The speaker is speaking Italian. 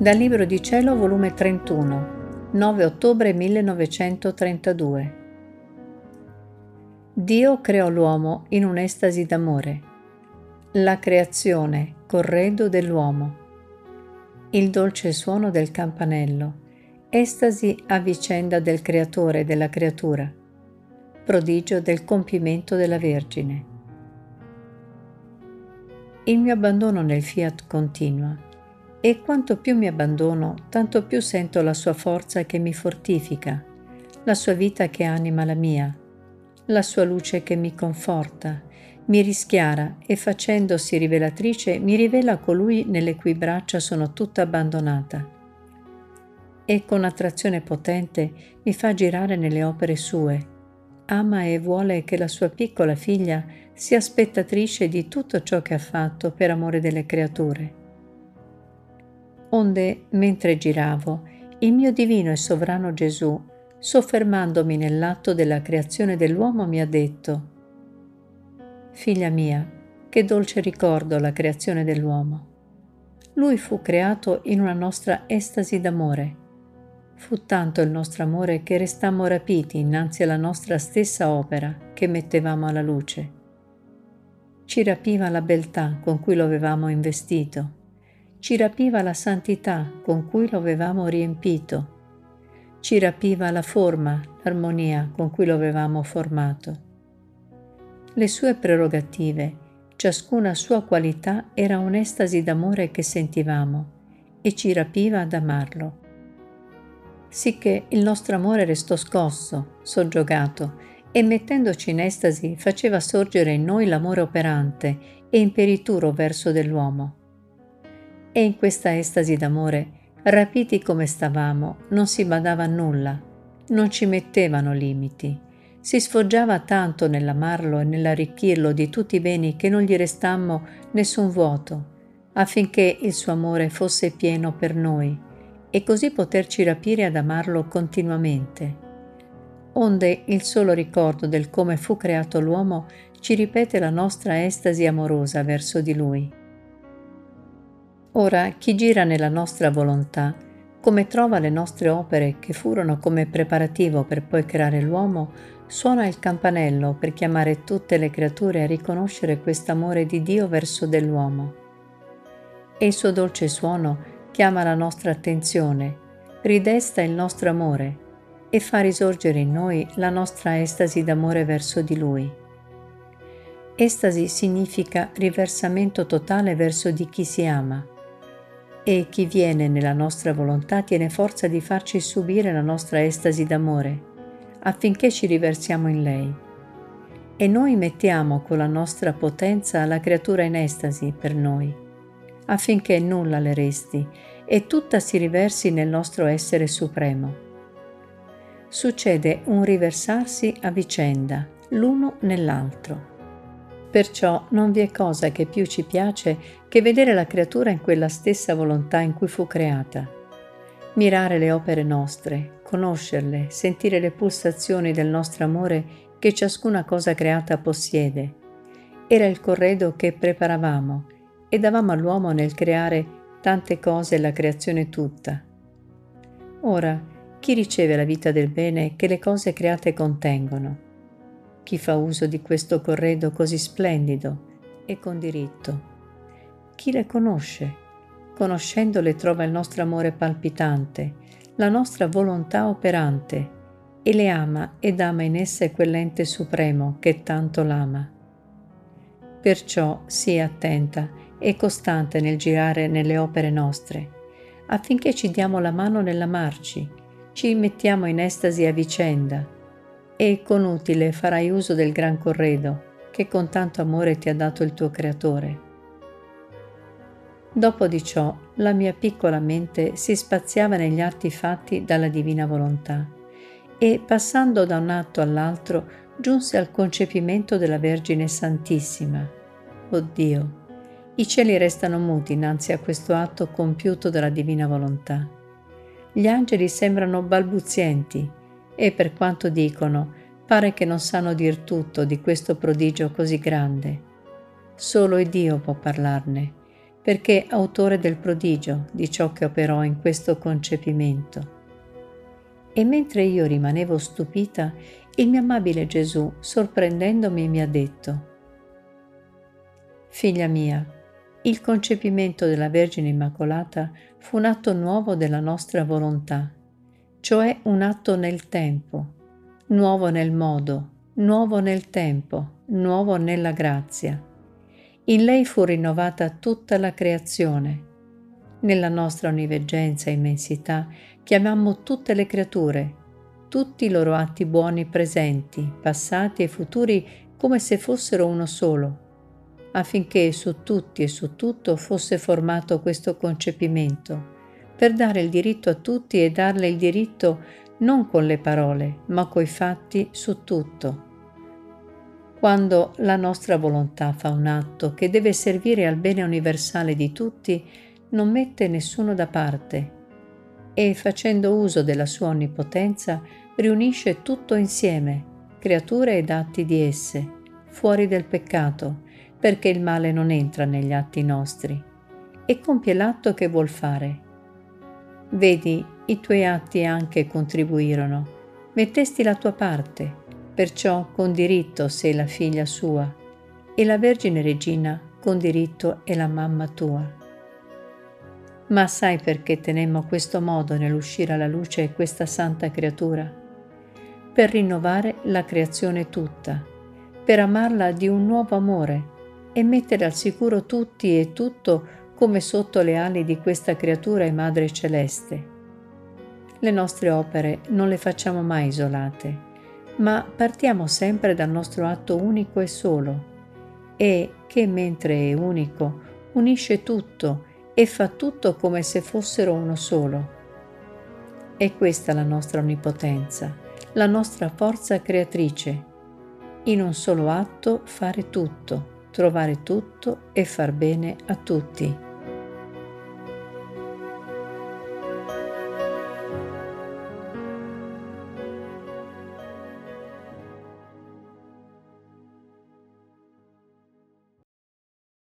Dal Libro di Cielo, volume 31, 9 ottobre 1932. Dio creò l'uomo in un'estasi d'amore. La creazione, corredo dell'uomo. Il dolce suono del campanello, estasi a vicenda del creatore e della creatura, prodigio del compimento della Vergine. Il mio abbandono nel fiat continua e quanto più mi abbandono, tanto più sento la sua forza che mi fortifica, la sua vita che anima la mia, la sua luce che mi conforta, mi rischiara e facendosi rivelatrice mi rivela colui nelle cui braccia sono tutta abbandonata. E con attrazione potente mi fa girare nelle opere sue, ama e vuole che la sua piccola figlia sia spettatrice di tutto ciò che ha fatto per amore delle creature onde mentre giravo, il mio divino e sovrano Gesù, soffermandomi nell'atto della creazione dell'uomo, mi ha detto, Figlia mia, che dolce ricordo la creazione dell'uomo. Lui fu creato in una nostra estasi d'amore. Fu tanto il nostro amore che restammo rapiti innanzi alla nostra stessa opera che mettevamo alla luce. Ci rapiva la beltà con cui lo avevamo investito ci rapiva la santità con cui lo avevamo riempito, ci rapiva la forma, l'armonia con cui lo avevamo formato. Le sue prerogative, ciascuna sua qualità, era un'estasi d'amore che sentivamo e ci rapiva ad amarlo. Sicché il nostro amore restò scosso, soggiogato, e mettendoci in estasi faceva sorgere in noi l'amore operante e imperituro verso dell'uomo e in questa estasi d'amore, rapiti come stavamo, non si badava a nulla, non ci mettevano limiti. Si sfoggiava tanto nell'amarlo e nell'arricchirlo di tutti i beni che non gli restammo nessun vuoto, affinché il suo amore fosse pieno per noi e così poterci rapire ad amarlo continuamente. Onde il solo ricordo del come fu creato l'uomo ci ripete la nostra estasi amorosa verso di lui. Ora chi gira nella nostra volontà, come trova le nostre opere che furono come preparativo per poi creare l'uomo, suona il campanello per chiamare tutte le creature a riconoscere quest'amore di Dio verso dell'uomo. E il suo dolce suono chiama la nostra attenzione, ridesta il nostro amore e fa risorgere in noi la nostra estasi d'amore verso di Lui. Estasi significa riversamento totale verso di chi si ama e chi viene nella nostra volontà tiene forza di farci subire la nostra estasi d'amore, affinché ci riversiamo in lei. E noi mettiamo con la nostra potenza la creatura in estasi per noi, affinché nulla le resti e tutta si riversi nel nostro essere supremo. Succede un riversarsi a vicenda, l'uno nell'altro. Perciò non vi è cosa che più ci piace che vedere la creatura in quella stessa volontà in cui fu creata. Mirare le opere nostre, conoscerle, sentire le pulsazioni del nostro amore che ciascuna cosa creata possiede. Era il corredo che preparavamo e davamo all'uomo nel creare tante cose e la creazione tutta. Ora, chi riceve la vita del bene che le cose create contengono? Chi fa uso di questo corredo così splendido e con diritto. Chi le conosce? Conoscendole trova il nostro amore palpitante, la nostra volontà operante e le ama ed ama in esse quell'ente supremo che tanto l'ama. Perciò sii attenta e costante nel girare nelle opere nostre, affinché ci diamo la mano nell'amarci, ci mettiamo in estasi a vicenda, e con utile farai uso del gran corredo che con tanto amore ti ha dato il tuo Creatore. Dopo di ciò la mia piccola mente si spaziava negli atti fatti dalla divina volontà e passando da un atto all'altro giunse al concepimento della Vergine Santissima. Oh Dio, i cieli restano muti innanzi a questo atto compiuto dalla divina volontà. Gli angeli sembrano balbuzienti e per quanto dicono, pare che non sanno dir tutto di questo prodigio così grande. Solo il Dio può parlarne, perché autore del prodigio di ciò che operò in questo concepimento. E mentre io rimanevo stupita, il mio amabile Gesù, sorprendendomi, mi ha detto, Figlia mia, il concepimento della Vergine Immacolata fu un atto nuovo della nostra volontà, cioè un atto nel tempo, nuovo nel modo, nuovo nel tempo, nuovo nella grazia. In lei fu rinnovata tutta la creazione. Nella nostra oniveggenza e immensità chiamammo tutte le creature, tutti i loro atti buoni presenti, passati e futuri come se fossero uno solo affinché su tutti e su tutto fosse formato questo concepimento, per dare il diritto a tutti e darle il diritto non con le parole, ma coi fatti su tutto. Quando la nostra volontà fa un atto che deve servire al bene universale di tutti, non mette nessuno da parte e, facendo uso della sua onnipotenza, riunisce tutto insieme, creature ed atti di esse, fuori del peccato, perché il male non entra negli atti nostri e compie l'atto che vuol fare. Vedi, i tuoi atti anche contribuirono, mettesti la tua parte, perciò con diritto sei la figlia sua e la Vergine Regina con diritto è la mamma tua. Ma sai perché tenemmo questo modo nell'uscire alla luce questa santa creatura? Per rinnovare la creazione tutta, per amarla di un nuovo amore, e mettere al sicuro tutti e tutto come sotto le ali di questa creatura e Madre Celeste. Le nostre opere non le facciamo mai isolate, ma partiamo sempre dal nostro atto unico e solo, e che mentre è unico unisce tutto e fa tutto come se fossero uno solo. È questa la nostra onnipotenza, la nostra forza creatrice, in un solo atto fare tutto trovare tutto e far bene a tutti.